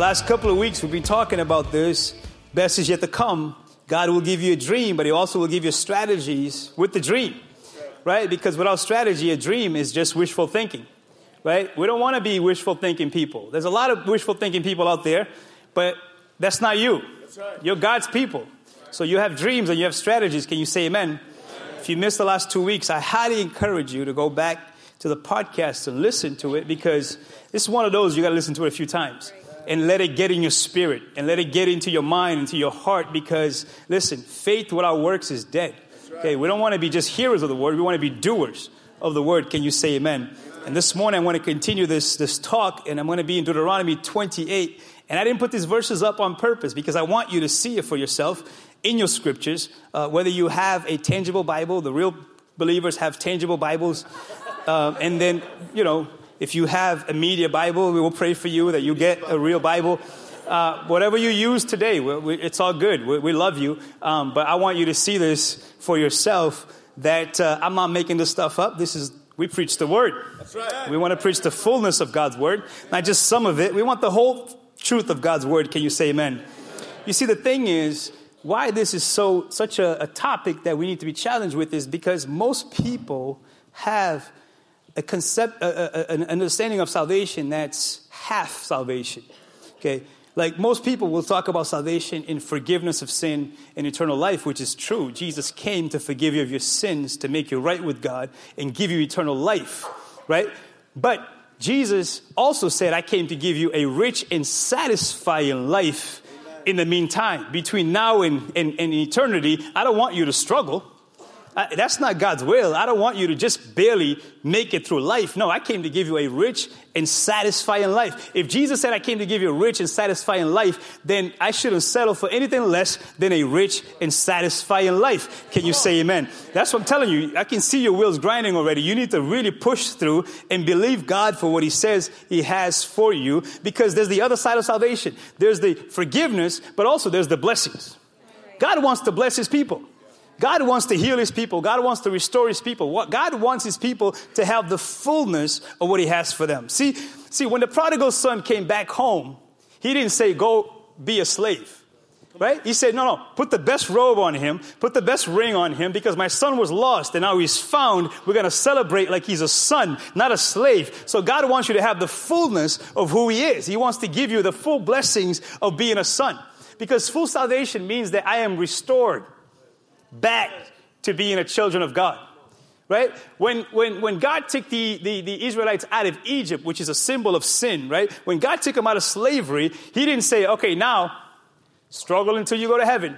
last couple of weeks, we've been talking about this. Best is yet to come. God will give you a dream, but He also will give you strategies with the dream, right? Because without strategy, a dream is just wishful thinking, right? We don't want to be wishful thinking people. There's a lot of wishful thinking people out there, but that's not you. You're God's people. So you have dreams and you have strategies. Can you say amen? If you missed the last two weeks, I highly encourage you to go back to the podcast and listen to it because this is one of those you got to listen to it a few times and let it get in your spirit and let it get into your mind, into your heart. Because listen, faith without works is dead. Okay, we don't want to be just hearers of the word, we want to be doers of the word. Can you say amen? And this morning I want to continue this, this talk, and I'm going to be in Deuteronomy 28. And I didn't put these verses up on purpose because I want you to see it for yourself in your scriptures, uh, whether you have a tangible Bible, the real believers have tangible Bibles, uh, and then, you know, if you have a media Bible, we will pray for you that you get a real Bible. Uh, whatever you use today, we, we, it's all good. We, we love you. Um, but I want you to see this for yourself that uh, I'm not making this stuff up. This is, we preach the word. Right. We want to preach the fullness of God's word, not just some of it. We want the whole truth of God's word. Can you say amen? You see, the thing is, why this is so such a, a topic that we need to be challenged with is because most people have a concept, a, a, an understanding of salvation that's half salvation. Okay, like most people will talk about salvation in forgiveness of sin and eternal life, which is true. Jesus came to forgive you of your sins, to make you right with God, and give you eternal life, right? But Jesus also said, I came to give you a rich and satisfying life in the meantime. Between now and, and, and eternity, I don't want you to struggle. That's not God's will. I don't want you to just barely make it through life. No, I came to give you a rich and satisfying life. If Jesus said I came to give you a rich and satisfying life, then I shouldn't settle for anything less than a rich and satisfying life. Can you say amen? That's what I'm telling you. I can see your wheels grinding already. You need to really push through and believe God for what He says He has for you because there's the other side of salvation. There's the forgiveness, but also there's the blessings. God wants to bless His people. God wants to heal his people. God wants to restore his people. What God wants his people to have the fullness of what he has for them. See, see, when the prodigal son came back home, he didn't say, go be a slave. Right? He said, no, no, put the best robe on him, put the best ring on him, because my son was lost and now he's found. We're going to celebrate like he's a son, not a slave. So God wants you to have the fullness of who he is. He wants to give you the full blessings of being a son. Because full salvation means that I am restored back to being a children of God. Right? When, when, when God took the, the, the Israelites out of Egypt, which is a symbol of sin, right? When God took them out of slavery, He didn't say, okay, now struggle until you go to heaven.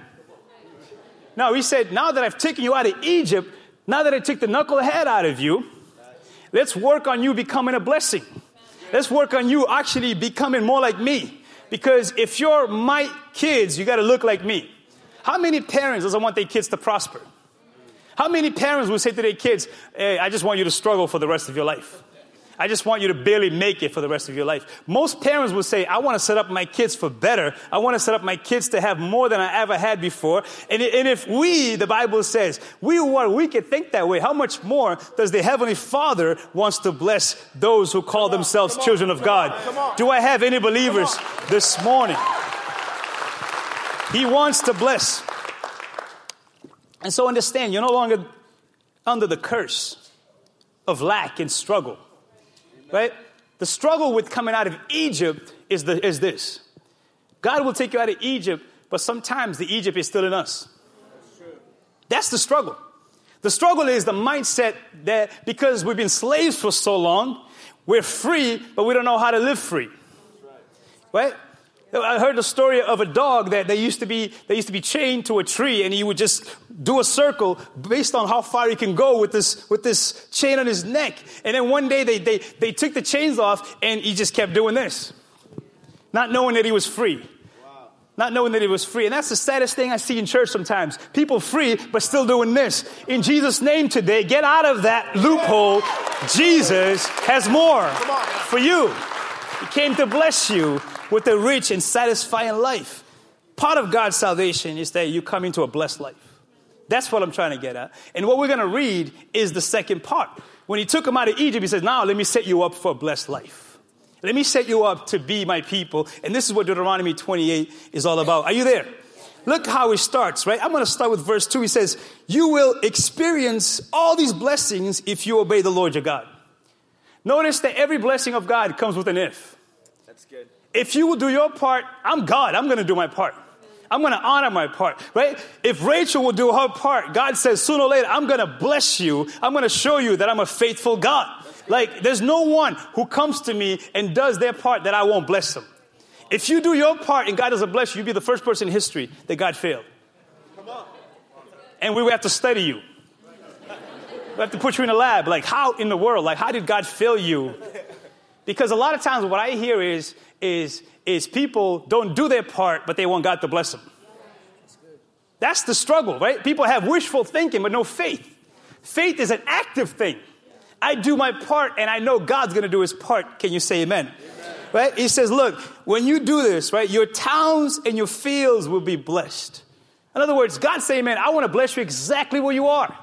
No, He said, now that I've taken you out of Egypt, now that I took the knucklehead out of you, let's work on you becoming a blessing. Let's work on you actually becoming more like me. Because if you're my kids, you got to look like me. How many parents doesn't want their kids to prosper? How many parents would say to their kids, hey, I just want you to struggle for the rest of your life? I just want you to barely make it for the rest of your life. Most parents would say, I want to set up my kids for better. I want to set up my kids to have more than I ever had before. And, and if we, the Bible says, we are weak can think that way, how much more does the Heavenly Father wants to bless those who call themselves children of God? Do I have any believers this morning? He wants to bless. And so understand, you're no longer under the curse of lack and struggle. Right? The struggle with coming out of Egypt is, the, is this God will take you out of Egypt, but sometimes the Egypt is still in us. That's the struggle. The struggle is the mindset that because we've been slaves for so long, we're free, but we don't know how to live free. Right? I heard the story of a dog that they used to be they used to be chained to a tree, and he would just do a circle based on how far he can go with this with this chain on his neck. And then one day they they they took the chains off, and he just kept doing this, not knowing that he was free. Not knowing that he was free. And that's the saddest thing I see in church sometimes. People free, but still doing this. In Jesus' name today, get out of that loophole. Jesus has more for you. He came to bless you with a rich and satisfying life. Part of God's salvation is that you come into a blessed life. That's what I'm trying to get at. And what we're going to read is the second part. When he took him out of Egypt, he says, Now let me set you up for a blessed life. Let me set you up to be my people. And this is what Deuteronomy 28 is all about. Are you there? Look how it starts, right? I'm going to start with verse 2. He says, You will experience all these blessings if you obey the Lord your God. Notice that every blessing of God comes with an if. That's good. If you will do your part, I'm God. I'm going to do my part. I'm going to honor my part, right? If Rachel will do her part, God says sooner or later, I'm going to bless you. I'm going to show you that I'm a faithful God. Like, there's no one who comes to me and does their part that I won't bless them. If you do your part and God doesn't bless you, you'll be the first person in history that God failed. And we will have to study you. We have to put you in a lab. Like, how in the world? Like, how did God fail you? Because a lot of times what I hear is, is, is people don't do their part, but they want God to bless them. That's the struggle, right? People have wishful thinking, but no faith. Faith is an active thing. I do my part and I know God's going to do his part. Can you say amen? amen? Right? He says, look, when you do this, right, your towns and your fields will be blessed. In other words, God say, Amen, I want to bless you exactly where you are.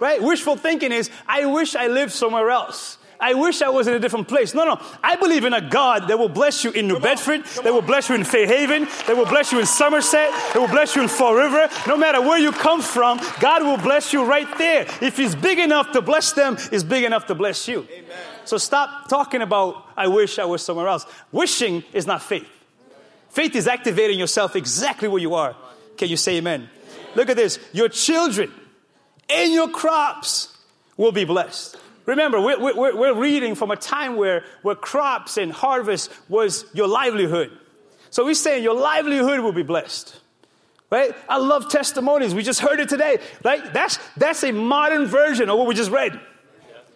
Right? Wishful thinking is, I wish I lived somewhere else. I wish I was in a different place. No, no. I believe in a God that will bless you in New Come Bedford, that will bless you in Fairhaven, that will bless you in Somerset, that will bless you in Fall River. No matter where you come from, God will bless you right there. If He's big enough to bless them, He's big enough to bless you. Amen. So stop talking about, I wish I was somewhere else. Wishing is not faith. Faith is activating yourself exactly where you are. Can you say amen? Look at this. Your children and your crops will be blessed. Remember, we're, we're, we're reading from a time where, where crops and harvest was your livelihood. So he's saying your livelihood will be blessed. Right? I love testimonies. We just heard it today. Right? That's, that's a modern version of what we just read.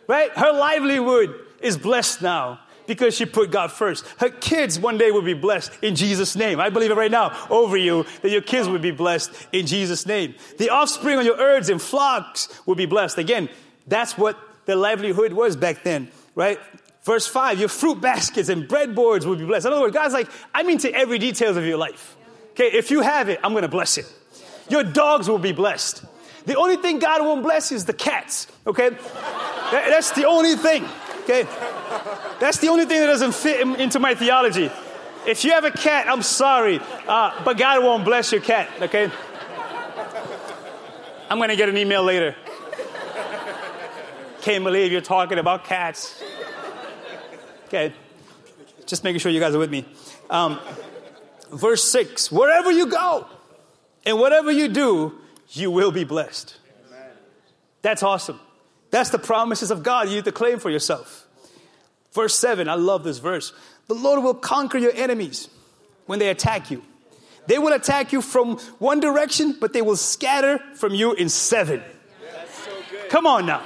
Right? Her livelihood is blessed now because she put God first. Her kids one day will be blessed in Jesus' name. I believe it right now over you that your kids will be blessed in Jesus' name. The offspring of your herds and flocks will be blessed. Again, that's what the livelihood was back then, right? Verse 5, your fruit baskets and breadboards will be blessed. In other words, God's like, I'm into every details of your life. Okay, if you have it, I'm gonna bless it. Your dogs will be blessed. The only thing God won't bless is the cats, okay? That's the only thing, okay? That's the only thing that doesn't fit into my theology. If you have a cat, I'm sorry, uh, but God won't bless your cat, okay? I'm gonna get an email later can't believe you're talking about cats. Okay, just making sure you guys are with me. Um, verse 6 Wherever you go and whatever you do, you will be blessed. That's awesome. That's the promises of God you need to claim for yourself. Verse 7, I love this verse. The Lord will conquer your enemies when they attack you. They will attack you from one direction, but they will scatter from you in seven. So Come on now.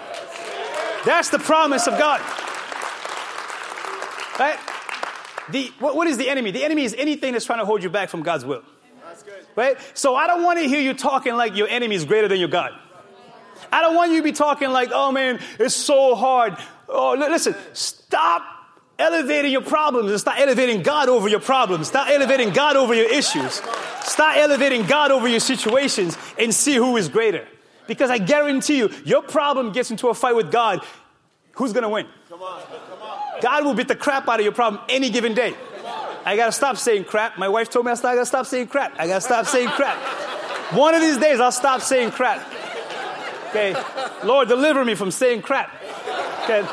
That's the promise of God. Right? The, what, what is the enemy? The enemy is anything that's trying to hold you back from God's will. Right? So I don't want to hear you talking like your enemy is greater than your God. I don't want you to be talking like, oh man, it's so hard. Oh, listen, stop elevating your problems and start elevating God over your problems. Start elevating God over your issues. Start elevating God over your situations and see who is greater. Because I guarantee you, your problem gets into a fight with God, who's going to win? Come on, come on. God will beat the crap out of your problem any given day. I got to stop saying crap. My wife told me I got to stop saying crap. I got to stop saying crap. One of these days, I'll stop saying crap. Okay? Lord, deliver me from saying crap. Okay?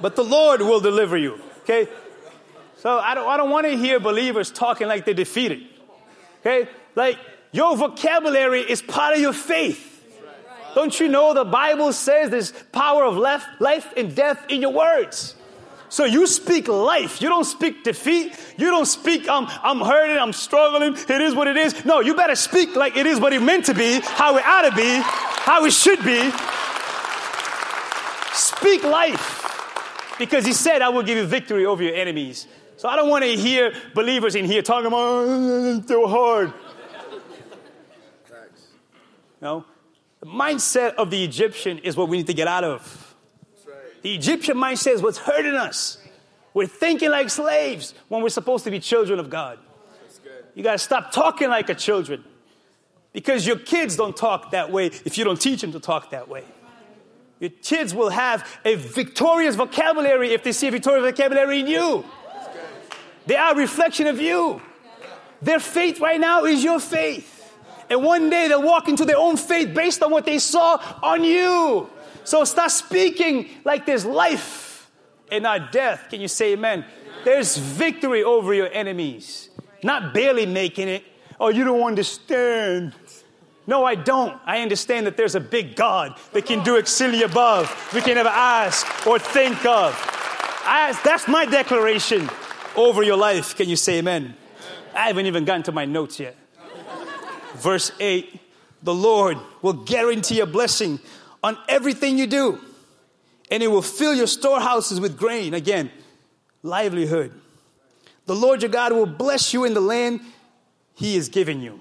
But the Lord will deliver you. Okay? So I don't, I don't want to hear believers talking like they're defeated. Okay? Like, your vocabulary is part of your faith. Don't you know the Bible says there's power of life, life and death in your words? So you speak life. You don't speak defeat. You don't speak, um, I'm hurting, I'm struggling, it is what it is. No, you better speak like it is what it meant to be, how it ought to be, how it should be. Speak life. Because he said, I will give you victory over your enemies. So I don't want to hear believers in here talking about, oh, it's hard. No? The mindset of the Egyptian is what we need to get out of. The Egyptian mindset is what's hurting us. We're thinking like slaves when we're supposed to be children of God. You got to stop talking like a children because your kids don't talk that way if you don't teach them to talk that way. Your kids will have a victorious vocabulary if they see a victorious vocabulary in you. They are a reflection of you. Their faith right now is your faith. And one day they'll walk into their own faith based on what they saw on you. So start speaking like there's life and not death. Can you say amen? There's victory over your enemies, not barely making it. Oh, you don't understand. No, I don't. I understand that there's a big God that can do exceedingly above we can ever ask or think of. I, that's my declaration over your life. Can you say amen? I haven't even gotten to my notes yet. Verse 8 The Lord will guarantee a blessing on everything you do, and it will fill your storehouses with grain. Again, livelihood. The Lord your God will bless you in the land he is giving you.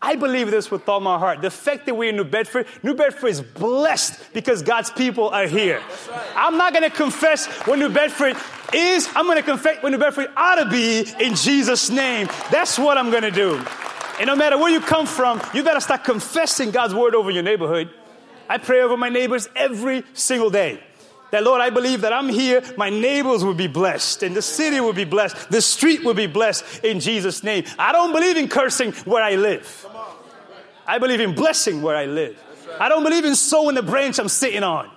I believe this with all my heart. The fact that we're in New Bedford, New Bedford is blessed because God's people are here. Right. I'm not going to confess what New Bedford is. I'm going to confess what New Bedford ought to be in Jesus' name. That's what I'm going to do. And no matter where you come from, you better start confessing God's word over your neighborhood. I pray over my neighbors every single day. That Lord, I believe that I'm here, my neighbors will be blessed, and the city will be blessed, the street will be blessed in Jesus' name. I don't believe in cursing where I live. I believe in blessing where I live. I don't believe in sowing the branch I'm sitting on.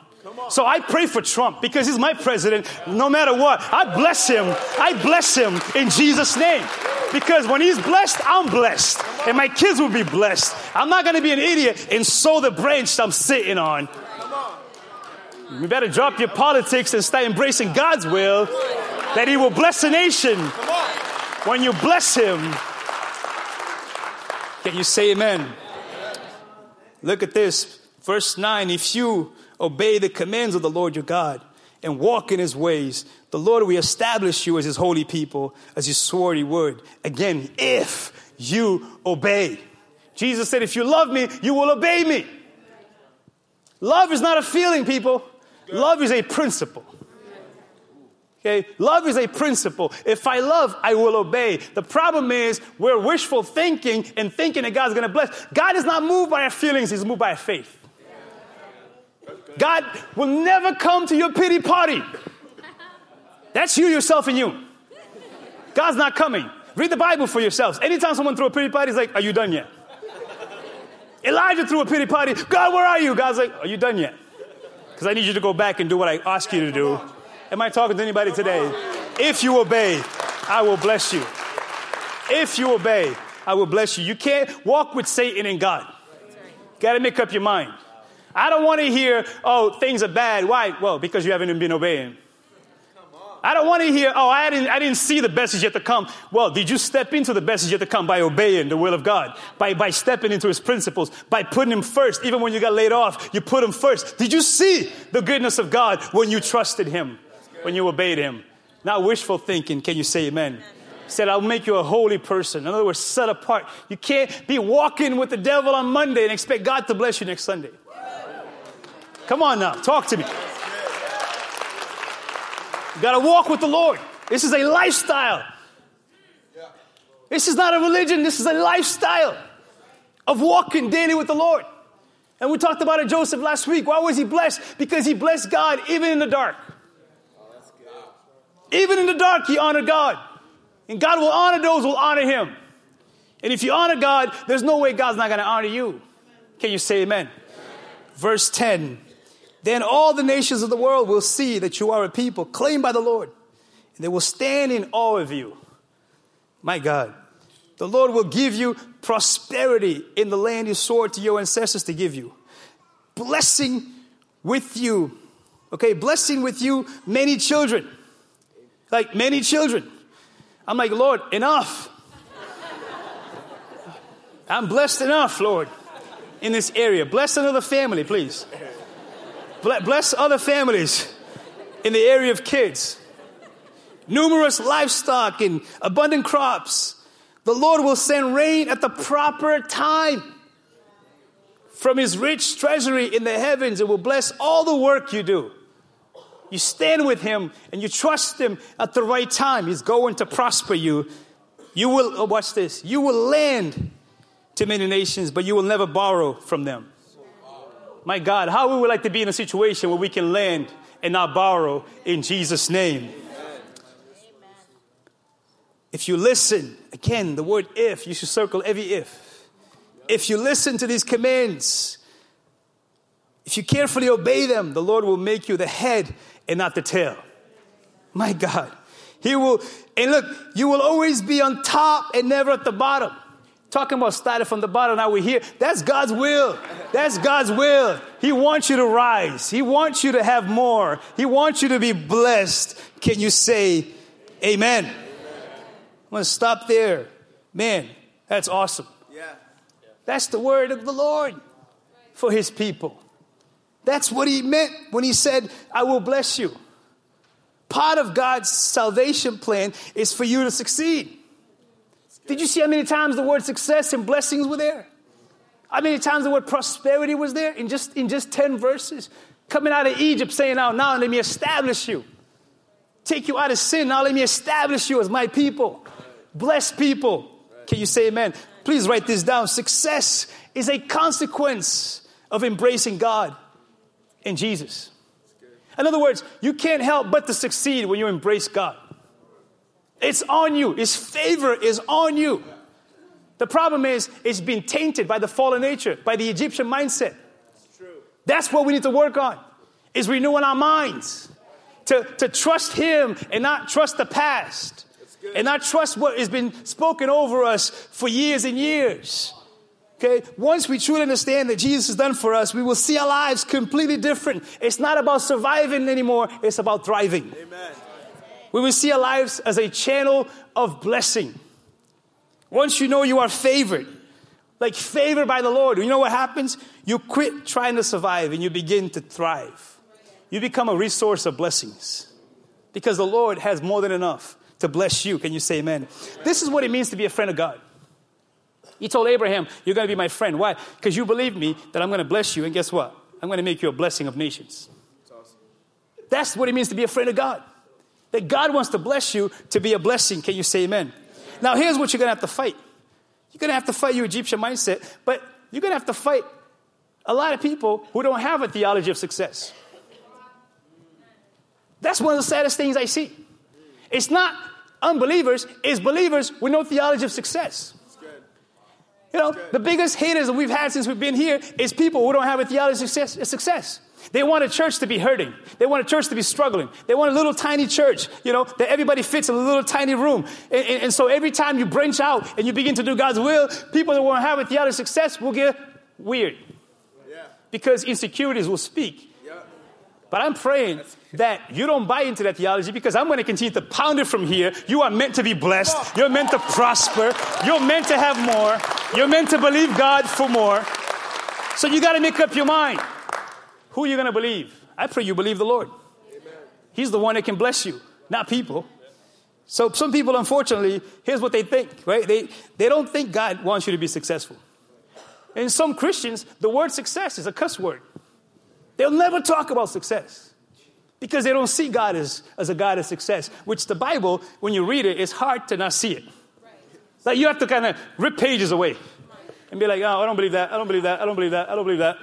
So I pray for Trump because he's my president no matter what. I bless him. I bless him in Jesus' name. Because when he's blessed, I'm blessed. And my kids will be blessed. I'm not going to be an idiot and sow the branch I'm sitting on. You better drop your politics and start embracing God's will that he will bless a nation. When you bless him, can you say amen? Look at this. Verse 9 If you obey the commands of the Lord your God and walk in his ways, the Lord will establish you as his holy people, as he swore he would. Again, if you obey. Jesus said, If you love me, you will obey me. Love is not a feeling, people. Love is a principle. Okay? Love is a principle. If I love, I will obey. The problem is we're wishful thinking and thinking that God's going to bless. God is not moved by our feelings, He's moved by our faith. God will never come to your pity party. That's you, yourself, and you. God's not coming. Read the Bible for yourselves. Anytime someone threw a pity party, he's like, Are you done yet? Elijah threw a pity party. God, where are you? God's like, Are you done yet? Because I need you to go back and do what I ask you to do. Am I talking to anybody today? If you obey, I will bless you. If you obey, I will bless you. You can't walk with Satan and God. Got to make up your mind. I don't want to hear, oh, things are bad. Why? Well, because you haven't been obeying. I don't want to hear, oh, I didn't, I didn't see the best is yet to come. Well, did you step into the best is yet to come by obeying the will of God, by, by stepping into his principles, by putting him first? Even when you got laid off, you put him first. Did you see the goodness of God when you trusted him, when you obeyed him? Not wishful thinking. Can you say amen? amen. Said, I'll make you a holy person. In other words, set apart. You can't be walking with the devil on Monday and expect God to bless you next Sunday. Come on now, talk to me. Got to walk with the Lord. This is a lifestyle. This is not a religion, this is a lifestyle of walking daily with the Lord. And we talked about it, Joseph, last week. Why was he blessed? Because he blessed God even in the dark. Even in the dark, he honored God. And God will honor those who honor him. And if you honor God, there's no way God's not going to honor you. Can you say amen? Verse 10 then all the nations of the world will see that you are a people claimed by the Lord, and they will stand in awe of you. My God, the Lord will give you prosperity in the land He swore to your ancestors to give you. Blessing with you, okay, blessing with you many children, like many children. I'm like, Lord, enough. I'm blessed enough, Lord, in this area. Bless another family, please. Bless other families in the area of kids. Numerous livestock and abundant crops. The Lord will send rain at the proper time from his rich treasury in the heavens. It will bless all the work you do. You stand with him and you trust him at the right time. He's going to prosper you. You will, oh, watch this, you will lend to many nations, but you will never borrow from them. My God, how would we would like to be in a situation where we can lend and not borrow in Jesus' name. If you listen, again, the word if, you should circle every if. If you listen to these commands, if you carefully obey them, the Lord will make you the head and not the tail. My God. He will, and look, you will always be on top and never at the bottom. Talking about starting from the bottom, now we're here. That's God's will. That's God's will. He wants you to rise. He wants you to have more. He wants you to be blessed. Can you say amen? amen. I'm going to stop there. Man, that's awesome. Yeah. That's the word of the Lord for his people. That's what he meant when he said, I will bless you. Part of God's salvation plan is for you to succeed. Did you see how many times the word success and blessings were there? How many times the word prosperity was there in just, in just 10 verses? Coming out of Egypt saying, Now, now let me establish you. Take you out of sin. Now let me establish you as my people. Bless people. Can you say amen? Please write this down. Success is a consequence of embracing God and Jesus. In other words, you can't help but to succeed when you embrace God. It's on you. His favor is on you. The problem is, it's been tainted by the fallen nature, by the Egyptian mindset. That's what we need to work on, is renewing our minds. To, to trust Him and not trust the past. And not trust what has been spoken over us for years and years. Okay, once we truly understand that Jesus has done for us, we will see our lives completely different. It's not about surviving anymore, it's about thriving. Amen. We will see our lives as a channel of blessing. Once you know you are favored, like favored by the Lord, you know what happens? You quit trying to survive and you begin to thrive. You become a resource of blessings because the Lord has more than enough to bless you. Can you say amen? This is what it means to be a friend of God. He told Abraham, You're going to be my friend. Why? Because you believe me that I'm going to bless you, and guess what? I'm going to make you a blessing of nations. That's, what it means to be a friend of God. That God wants to bless you to be a blessing. Can you say amen? Now, here's what you're going to have to fight. You're going to have to fight your Egyptian mindset, but you're going to have to fight a lot of people who don't have a theology of success. That's one of the saddest things I see. It's not unbelievers, it's believers with no theology of success. You know, the biggest haters that we've had since we've been here is people who don't have a theology of success, success. They want a church to be hurting. They want a church to be struggling. They want a little tiny church, you know, that everybody fits in a little tiny room. And, and, and so every time you branch out and you begin to do God's will, people that want to have a theology of success will get weird. Yeah. Because insecurities will speak. But I'm praying that you don't buy into that theology because I'm going to continue to pound it from here. You are meant to be blessed. You're meant to prosper. You're meant to have more. You're meant to believe God for more. So you got to make up your mind. Who are you going to believe? I pray you believe the Lord. He's the one that can bless you, not people. So some people, unfortunately, here's what they think, right? They, they don't think God wants you to be successful. And some Christians, the word success is a cuss word. They'll never talk about success because they don't see God as, as a God of success, which the Bible, when you read it, it's hard to not see it. Right. Like you have to kind of rip pages away and be like, oh, I don't believe that, I don't believe that, I don't believe that, I don't believe that.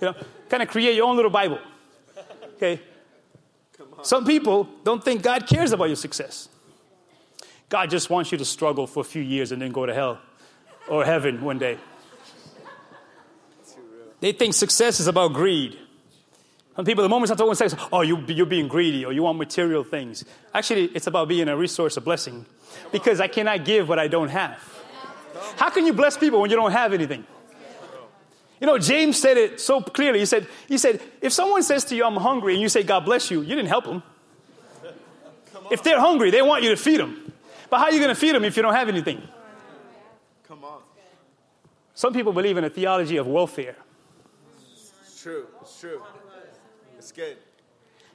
You know, kind of create your own little Bible. Okay? Some people don't think God cares about your success. God just wants you to struggle for a few years and then go to hell or heaven one day. They think success is about greed. Some people, the moment someone says, oh, you, you're being greedy or you want material things, actually, it's about being a resource of blessing because I cannot give what I don't have. How can you bless people when you don't have anything? You know, James said it so clearly. He said, he said, if someone says to you, I'm hungry, and you say, God bless you, you didn't help them. If they're hungry, they want you to feed them. But how are you going to feed them if you don't have anything? Come on. Some people believe in a theology of welfare. It's true. It's true. It's good.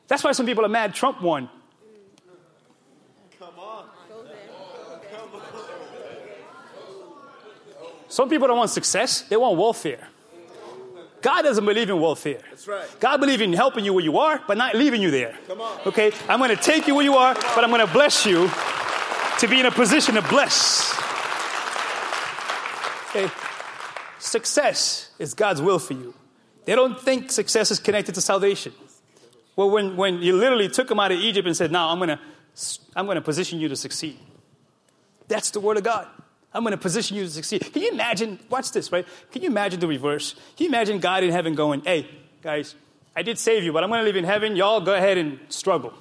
That's why some people are mad Trump won. Come on. Come on. Some people don't want success, they want welfare. God doesn't believe in welfare. That's right. God believes in helping you where you are, but not leaving you there. Come on. Okay? I'm going to take you where you are, but I'm going to bless you to be in a position to bless. Okay? Success is God's will for you. They don't think success is connected to salvation. Well, when, when you literally took them out of Egypt and said, Now I'm going to I'm going to position you to succeed. That's the word of God. I'm going to position you to succeed. Can you imagine? Watch this, right? Can you imagine the reverse? Can you imagine God in heaven going, Hey, guys, I did save you, but I'm going to live in heaven. Y'all go ahead and struggle.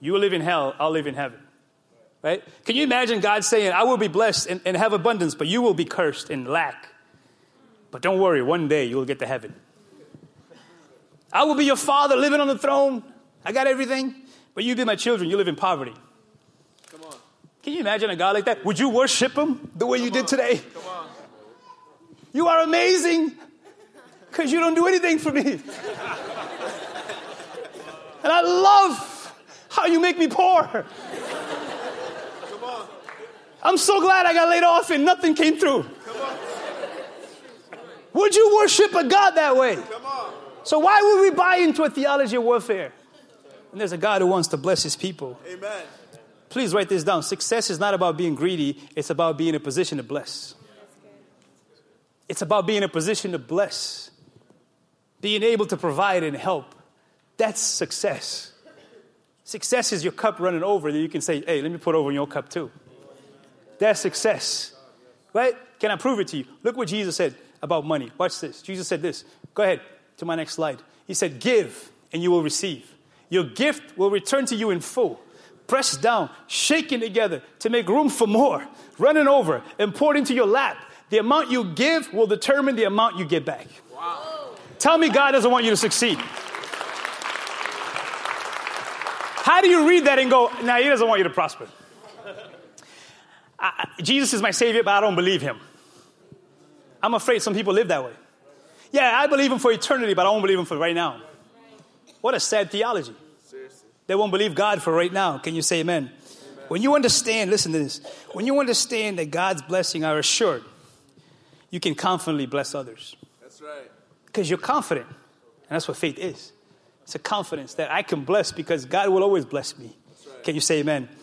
You will live in hell, I'll live in heaven. Right? Can you imagine God saying, I will be blessed and, and have abundance, but you will be cursed and lack? But don't worry, one day you will get to heaven. I will be your father living on the throne. I got everything. But you be my children, you live in poverty. Can you imagine a God like that? Would you worship him the way you did today? On. You are amazing because you don't do anything for me. and I love how you make me poor. I'm so glad I got laid off and nothing came through. Would you worship a God that way? So why would we buy into a theology of warfare? And there's a God who wants to bless his people. Amen. Please write this down. Success is not about being greedy, it's about being in a position to bless. It's about being in a position to bless, being able to provide and help. That's success. Success is your cup running over that you can say, hey, let me put over in your cup too. That's success. Right? Can I prove it to you? Look what Jesus said about money. Watch this. Jesus said this. Go ahead to my next slide. He said, Give and you will receive. Your gift will return to you in full, pressed down, shaken together to make room for more, running over, and poured into your lap. The amount you give will determine the amount you get back. Wow. Tell me God doesn't want you to succeed. How do you read that and go, now nah, he doesn't want you to prosper? I, Jesus is my Savior, but I don't believe him. I'm afraid some people live that way. Yeah, I believe him for eternity, but I don't believe him for right now. What a sad theology. They won't believe God for right now. Can you say amen? amen? When you understand, listen to this. When you understand that God's blessing are assured, you can confidently bless others. That's right. Because you're confident. And that's what faith is. It's a confidence that I can bless because God will always bless me. Right. Can you say amen? amen?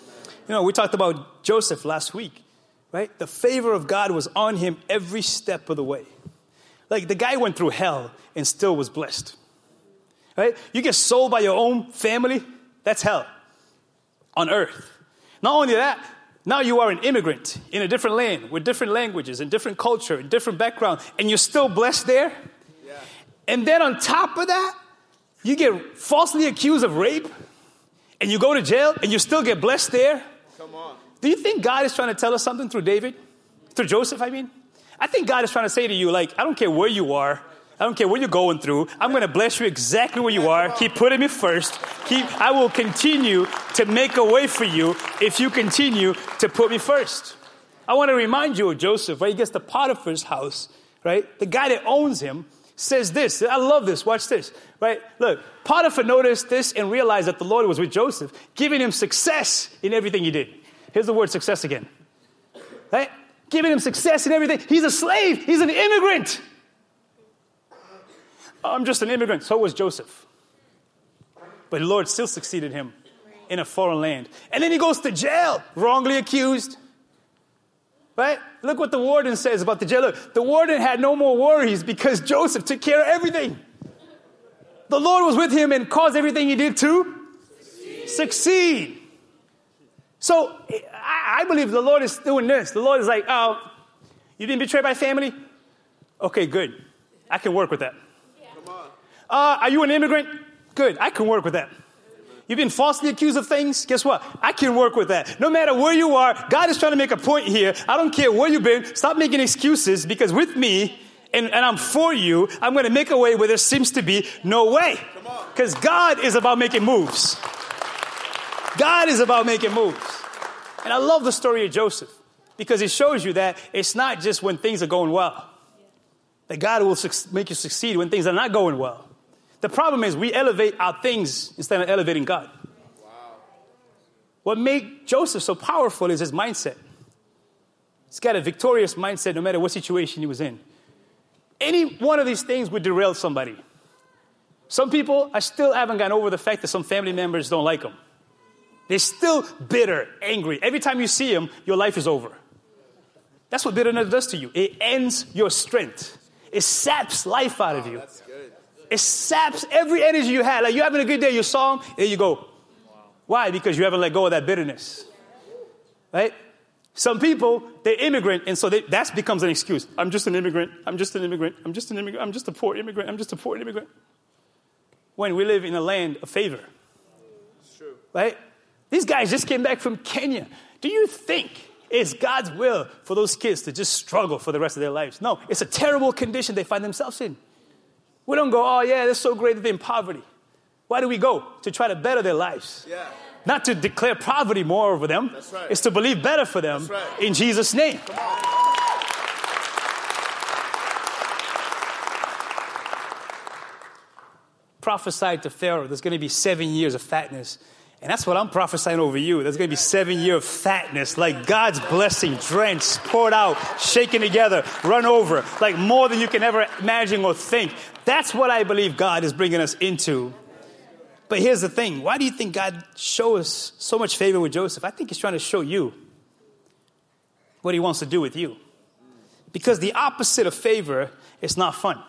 You know, we talked about Joseph last week, right? The favor of God was on him every step of the way. Like the guy went through hell and still was blessed. Right? You get sold by your own family, that's hell on earth. Not only that, now you are an immigrant in a different land with different languages and different culture and different background, and you're still blessed there. Yeah. And then on top of that, you get falsely accused of rape, and you go to jail, and you still get blessed there. Come on. Do you think God is trying to tell us something through David? Through Joseph, I mean? I think God is trying to say to you, like, I don't care where you are. I don't care what you're going through. I'm going to bless you exactly where you are. Keep putting me first. Keep, I will continue to make a way for you if you continue to put me first. I want to remind you of Joseph, right? He gets to Potiphar's house, right? The guy that owns him says this. I love this. Watch this, right? Look, Potiphar noticed this and realized that the Lord was with Joseph, giving him success in everything he did. Here's the word success again, right? Giving him success in everything. He's a slave, he's an immigrant. I'm just an immigrant. So was Joseph. But the Lord still succeeded him in a foreign land. And then he goes to jail, wrongly accused. Right? Look what the warden says about the jailer. The warden had no more worries because Joseph took care of everything. The Lord was with him and caused everything he did to succeed. succeed. So I, I believe the Lord is doing this. The Lord is like, oh, you didn't betray my family? Okay, good. I can work with that. Uh, are you an immigrant? Good, I can work with that. You've been falsely accused of things? Guess what? I can work with that. No matter where you are, God is trying to make a point here. I don't care where you've been. Stop making excuses because with me, and, and I'm for you, I'm going to make a way where there seems to be no way. Because God is about making moves. God is about making moves. And I love the story of Joseph because it shows you that it's not just when things are going well, that God will make you succeed when things are not going well. The problem is we elevate our things instead of elevating God. Wow. What made Joseph so powerful is his mindset. He's got a victorious mindset no matter what situation he was in. Any one of these things would derail somebody. Some people I still haven't gotten over the fact that some family members don't like them. They're still bitter, angry. Every time you see them, your life is over. That's what bitterness does to you. It ends your strength. It saps life out of you. It saps every energy you had. Like you're having a good day, you saw him, there you go. Why? Because you haven't let go of that bitterness. Right? Some people, they're immigrant, and so they, that becomes an excuse. I'm just an immigrant. I'm just an immigrant. I'm just an immigrant. I'm just a poor immigrant. I'm just a poor immigrant. When we live in a land of favor. It's true. Right? These guys just came back from Kenya. Do you think it's God's will for those kids to just struggle for the rest of their lives? No, it's a terrible condition they find themselves in. We don't go, oh, yeah, it's so great that they're in poverty. Why do we go? To try to better their lives. Yeah. Not to declare poverty more over them. That's right. It's to believe better for them right. in Jesus' name. Prophesied to Pharaoh, there's going to be seven years of fatness. And that's what I'm prophesying over you. There's going to be seven years of fatness, like God's blessing, drenched, poured out, shaken together, run over, like more than you can ever imagine or think. That's what I believe God is bringing us into. But here's the thing why do you think God shows so much favor with Joseph? I think He's trying to show you what He wants to do with you. Because the opposite of favor is not fun.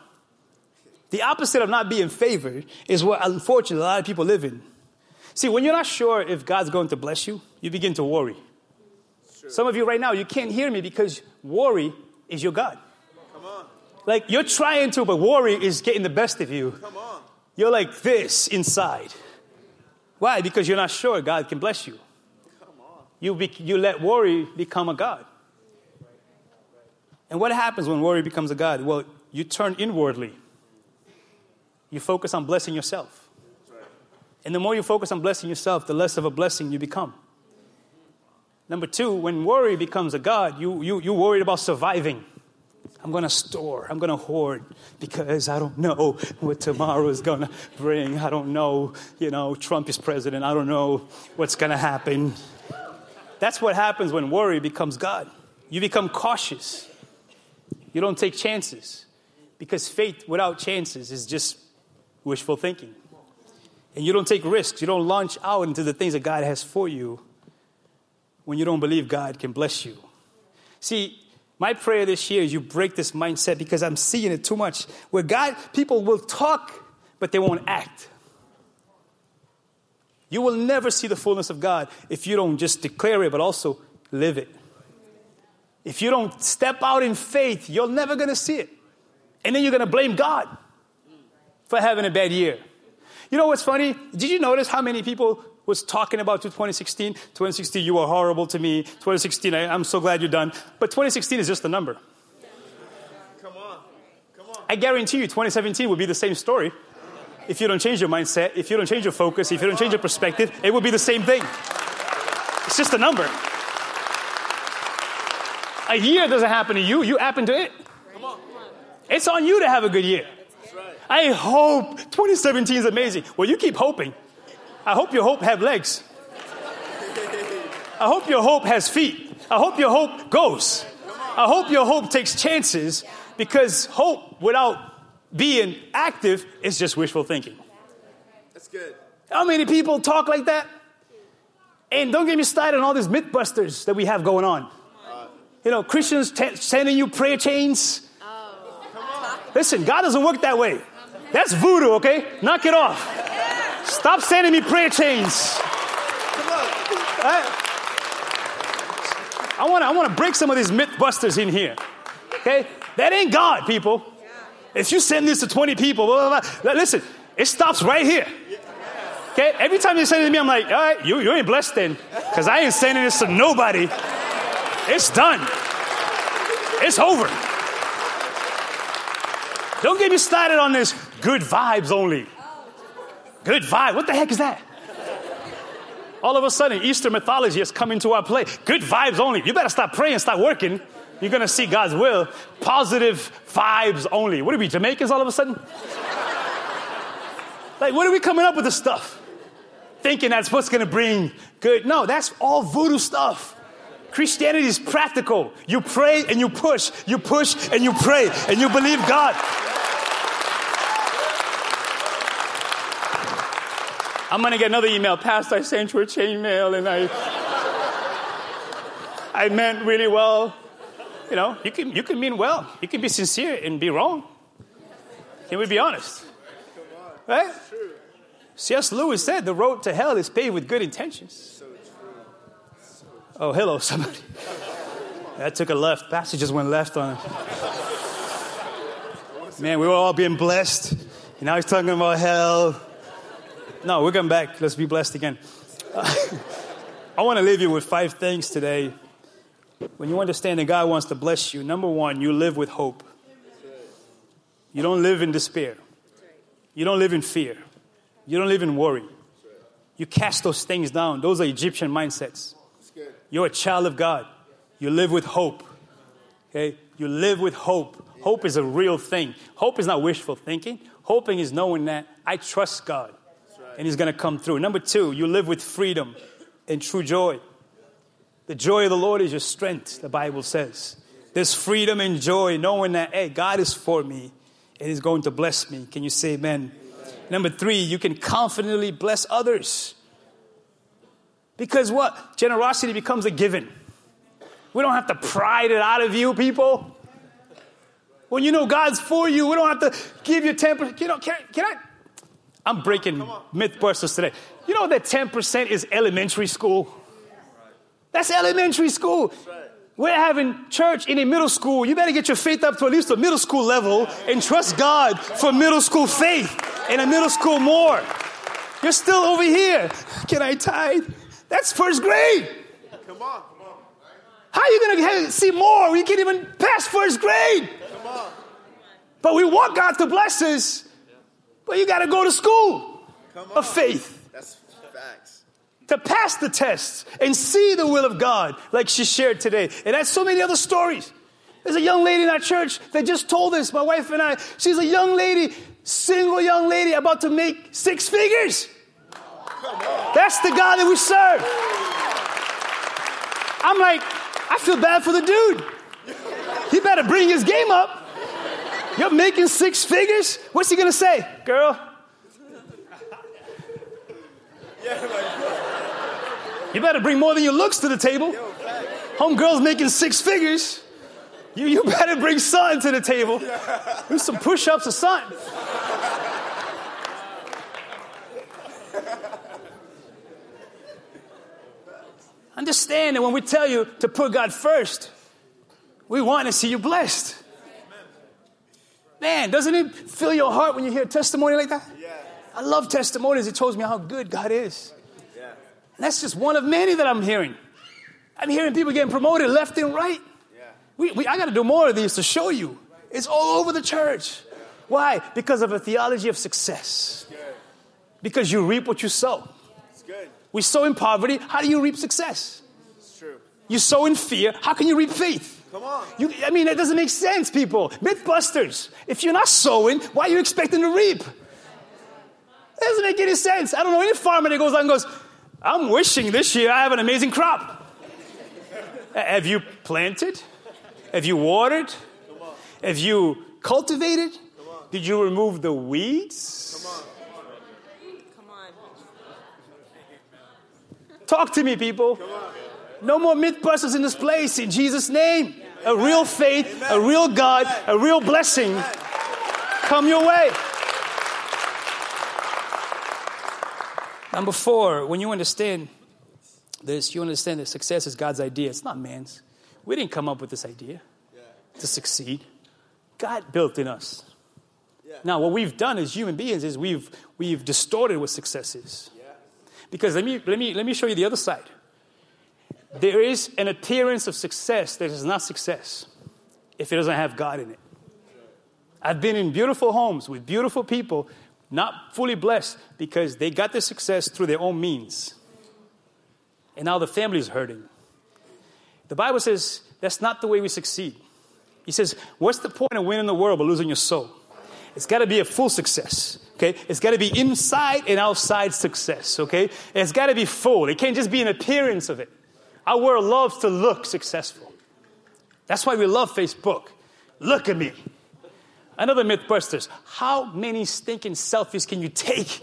The opposite of not being favored is what, unfortunately, a lot of people live in. See, when you're not sure if God's going to bless you, you begin to worry. Some of you right now, you can't hear me because worry is your God. Come on. Like you're trying to, but worry is getting the best of you. Come on. You're like this inside. Why? Because you're not sure God can bless you. Come on. You, be, you let worry become a God. And what happens when worry becomes a God? Well, you turn inwardly. You focus on blessing yourself. And the more you focus on blessing yourself, the less of a blessing you become. Number two, when worry becomes a God, you, you, you're worried about surviving. I'm going to store, I'm going to hoard because I don't know what tomorrow is going to bring. I don't know, you know, Trump is president. I don't know what's going to happen. That's what happens when worry becomes God. You become cautious. You don't take chances because faith without chances is just wishful thinking. And you don't take risks. You don't launch out into the things that God has for you when you don't believe God can bless you. See, my prayer this year is you break this mindset because I'm seeing it too much where God, people will talk, but they won't act. You will never see the fullness of God if you don't just declare it, but also live it. If you don't step out in faith, you're never going to see it. And then you're going to blame God for having a bad year. You know what's funny? Did you notice how many people was talking about 2016? 2016, you were horrible to me. 2016, I, I'm so glad you're done. But 2016 is just a number. Come on. Come on. I guarantee you 2017 will be the same story. If you don't change your mindset, if you don't change your focus, if you don't change your perspective, it will be the same thing. It's just a number. A year doesn't happen to you, you happen to it. Come on. It's on you to have a good year. That's right. I hope 2017 is amazing. Well, you keep hoping. I hope your hope have legs. I hope your hope has feet. I hope your hope goes. I hope your hope takes chances because hope without being active is just wishful thinking. That's good. How many people talk like that? And don't get me started on all these mythbusters that we have going on. You know, Christians t- sending you prayer chains. Oh. Listen, God doesn't work that way. That's voodoo, okay? Knock it off. Stop sending me prayer chains. Come on. Right? I want to I wanna break some of these mythbusters in here. Okay? That ain't God, people. If you send this to 20 people, blah, blah, blah, listen, it stops right here. Okay? Every time you send it to me, I'm like, all right, you, you ain't blessed then. Because I ain't sending this to nobody. It's done. It's over. Don't get me started on this good vibes only. Good vibe. What the heck is that? All of a sudden, Eastern mythology has come into our play. Good vibes only. You better stop praying, start working. You're going to see God's will. Positive vibes only. What are we, Jamaicans all of a sudden? like, what are we coming up with this stuff? Thinking that's what's going to bring good. No, that's all voodoo stuff. Christianity is practical. You pray and you push. You push and you pray and you believe God. I'm gonna get another email. Pastor, I sent you a chain mail and I I meant really well. You know, you can you can mean well. You can be sincere and be wrong. Can we be honest? Right? C.S. Lewis said the road to hell is paved with good intentions. Oh, hello, somebody. That took a left. Pastor just went left on it. Man, we were all being blessed. And now he's talking about hell. No, we're going back. Let's be blessed again. I want to leave you with five things today. When you understand that God wants to bless you, number one, you live with hope. You don't live in despair. You don't live in fear. You don't live in worry. You cast those things down. Those are Egyptian mindsets. You're a child of God. You live with hope. Okay? You live with hope. Hope is a real thing. Hope is not wishful thinking. Hoping is knowing that I trust God and He's going to come through. Number two, you live with freedom and true joy. The joy of the Lord is your strength, the Bible says. There's freedom and joy knowing that, hey, God is for me and He's going to bless me. Can you say amen? amen? Number three, you can confidently bless others. Because what? Generosity becomes a given. We don't have to pride it out of you, people. When you know God's for you, we don't have to give you 10%. You know, can, can I? I'm breaking myth busters today. You know that 10% is elementary school? That's elementary school. We're having church in a middle school. You better get your faith up to at least a middle school level and trust God for middle school faith and a middle school more. You're still over here. Can I tithe? That's first grade. Come on. come on. How are you going to see more you can't even pass first grade? Come on. But we want God to bless us, but you got to go to school of faith That's facts. to pass the tests and see the will of God, like she shared today. And that's so many other stories. There's a young lady in our church that just told us, my wife and I, she's a young lady, single young lady about to make six figures. That's the God that we serve. I'm like, I feel bad for the dude. He better bring his game up. You're making six figures? What's he gonna say? Girl, You better bring more than your looks to the table. Homegirl's making six figures. You, you better bring something to the table. Do some push ups or something. Understand that when we tell you to put God first, we want to see you blessed. Man, doesn't it fill your heart when you hear a testimony like that? Yeah. I love testimonies. It shows me how good God is. Yeah. And that's just one of many that I'm hearing. I'm hearing people getting promoted left and right. Yeah. We, we, I got to do more of these to show you. It's all over the church. Why? Because of a theology of success. Because you reap what you sow. Good. We sow in poverty. How do you reap success? It's true. You sow in fear. How can you reap faith? Come on. You, I mean, that doesn't make sense, people. Mythbusters. If you're not sowing, why are you expecting to reap? That doesn't make any sense. I don't know any farmer that goes out and goes, I'm wishing this year I have an amazing crop. have you planted? Have you watered? Have you cultivated? Did you remove the weeds? Come on. Come on. Talk to me, people. No more mythbusters in this place in Jesus' name. A real faith, a real God, a real blessing come your way. Number four, when you understand this, you understand that success is God's idea. It's not man's. We didn't come up with this idea to succeed. God built in us. Now, what we've done as human beings is we've, we've distorted what success is. Because let me, let, me, let me show you the other side. There is an appearance of success that is not success if it doesn't have God in it. I've been in beautiful homes with beautiful people, not fully blessed because they got their success through their own means. And now the family is hurting. The Bible says that's not the way we succeed. He says, What's the point of winning the world but losing your soul? It's got to be a full success. Okay? It's got to be inside and outside success. Okay? It's got to be full. It can't just be an appearance of it. Our world loves to look successful. That's why we love Facebook. Look at me. Another Mythbusters. How many stinking selfies can you take?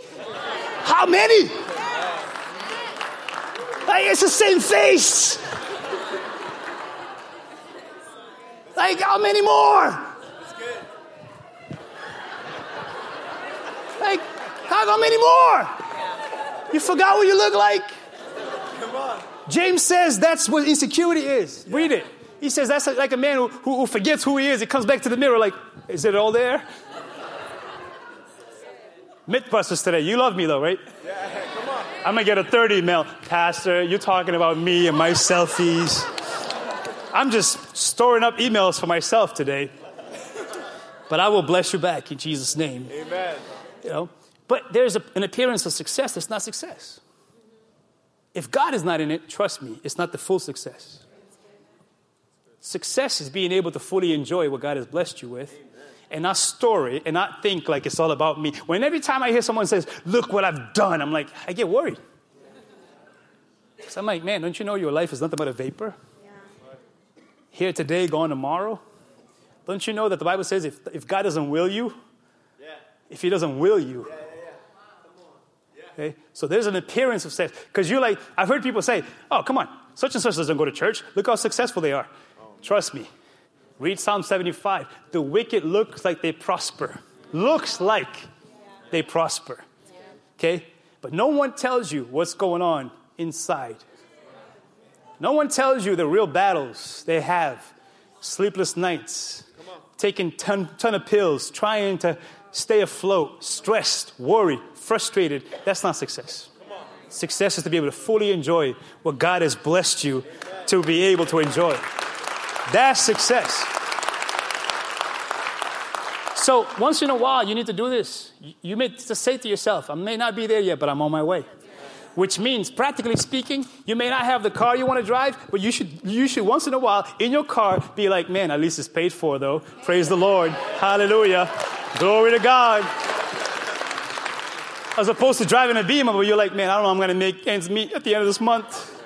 How many? Like, it's the same face. Like, how many more? Like, how come anymore? You forgot what you look like? James says that's what insecurity is. Read it. He says that's like a man who, who, who forgets who he is. He comes back to the mirror like, is it all there? Mythbusters today. You love me though, right? Yeah, come on. I'm gonna get a 30 email. Pastor, you're talking about me and my selfies. I'm just storing up emails for myself today. But I will bless you back in Jesus' name. Amen. You know? But there's a, an appearance of success that's not success. If God is not in it, trust me, it's not the full success. Success is being able to fully enjoy what God has blessed you with and not store it and not think like it's all about me. When every time I hear someone says, Look what I've done, I'm like, I get worried. So I'm like, man, don't you know your life is nothing but a vapor? Here today, gone tomorrow. Don't you know that the Bible says if, if God doesn't will you, Yeah. if He doesn't will you, Yeah, yeah, Okay? So there's an appearance of success. Because you're like, I've heard people say, oh, come on, such and such doesn't go to church. Look how successful they are. Trust me. Read Psalm 75. The wicked looks like they prosper. Looks like they prosper. Okay? But no one tells you what's going on inside. No one tells you the real battles they have. Sleepless nights, taking ton, ton of pills, trying to stay afloat, stressed, worried, frustrated. That's not success. Success is to be able to fully enjoy what God has blessed you to be able to enjoy. That's success. So once in a while, you need to do this. You- may just say to yourself, I may not be there yet, but I'm on my way. Which means, practically speaking, you may not have the car you want to drive, but you should, you should once in a while in your car be like, man, at least it's paid for though. Praise the Lord. Hallelujah. Glory to God. As opposed to driving a Beamer where you're like, man, I don't know, I'm going to make ends meet at the end of this month.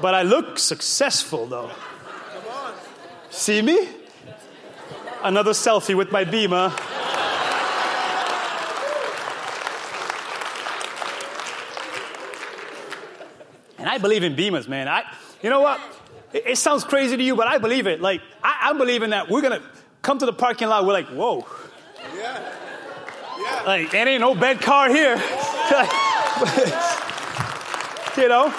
But I look successful though. See me? Another selfie with my Beamer. I believe in Beamers, man. I, you know what? It, it sounds crazy to you, but I believe it. Like, I, I'm believing that we're going to come to the parking lot. We're like, whoa. Yeah. Yeah. Like, it ain't no bed car here. you know?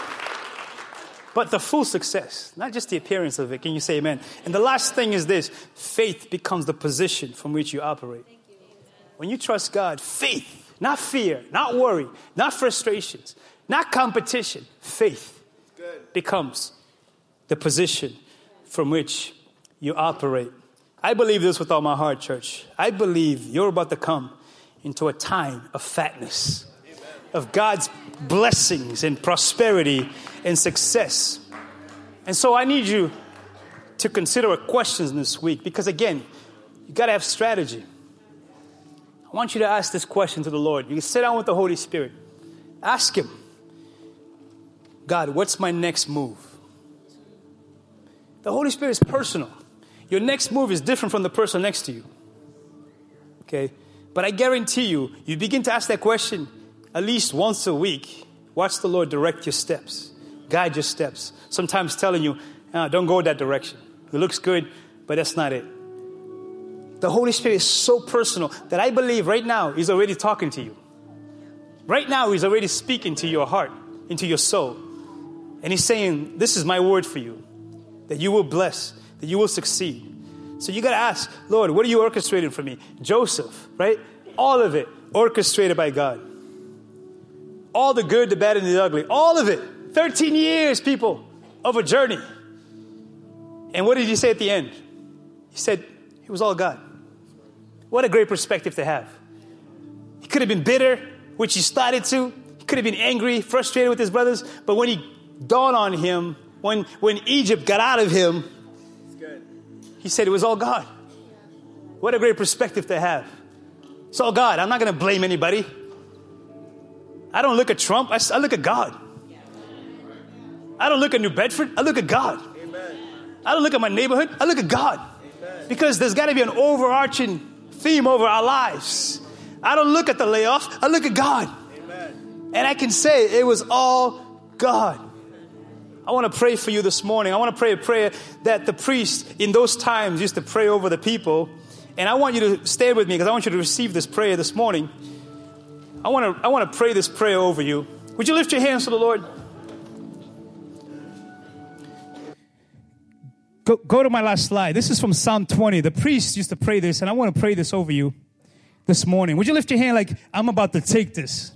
But the full success, not just the appearance of it. Can you say amen? And the last thing is this faith becomes the position from which you operate. When you trust God, faith, not fear, not worry, not frustrations, not competition, faith becomes the position from which you operate. I believe this with all my heart, church. I believe you're about to come into a time of fatness, of God's blessings and prosperity and success. And so I need you to consider questions this week because, again, you got to have strategy. I want you to ask this question to the Lord. You can sit down with the Holy Spirit, ask Him, God, what's my next move? The Holy Spirit is personal. Your next move is different from the person next to you. Okay? But I guarantee you, you begin to ask that question at least once a week. Watch the Lord direct your steps, guide your steps. Sometimes telling you, "Ah, don't go that direction. It looks good, but that's not it. The Holy Spirit is so personal that I believe right now He's already talking to you. Right now, He's already speaking to your heart, into your soul. And He's saying, This is my word for you that you will bless, that you will succeed. So you got to ask, Lord, what are you orchestrating for me? Joseph, right? All of it orchestrated by God. All the good, the bad, and the ugly. All of it. 13 years, people, of a journey. And what did he say at the end? He said, It was all God. What a great perspective to have. He could have been bitter, which he started to. He could have been angry, frustrated with his brothers. But when he dawned on him, when, when Egypt got out of him, he said it was all God. What a great perspective to have. It's all God. I'm not going to blame anybody. I don't look at Trump, I look at God. I don't look at New Bedford, I look at God. Amen. I don't look at my neighborhood, I look at God. Because there's got to be an overarching theme over our lives. I don't look at the layoff, I look at God. Amen. And I can say it was all God. I want to pray for you this morning. I want to pray a prayer that the priest in those times used to pray over the people. And I want you to stay with me because I want you to receive this prayer this morning. I want to I want to pray this prayer over you. Would you lift your hands to the Lord? Go, go to my last slide. This is from Psalm 20. The priest used to pray this, and I want to pray this over you this morning. Would you lift your hand like I'm about to take this?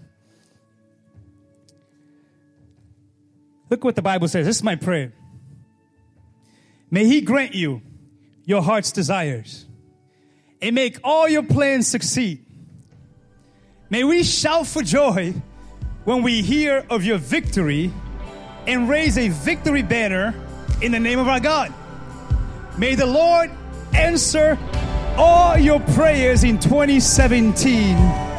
Look what the Bible says. This is my prayer. May He grant you your heart's desires and make all your plans succeed. May we shout for joy when we hear of your victory and raise a victory banner in the name of our God. May the Lord answer all your prayers in 2017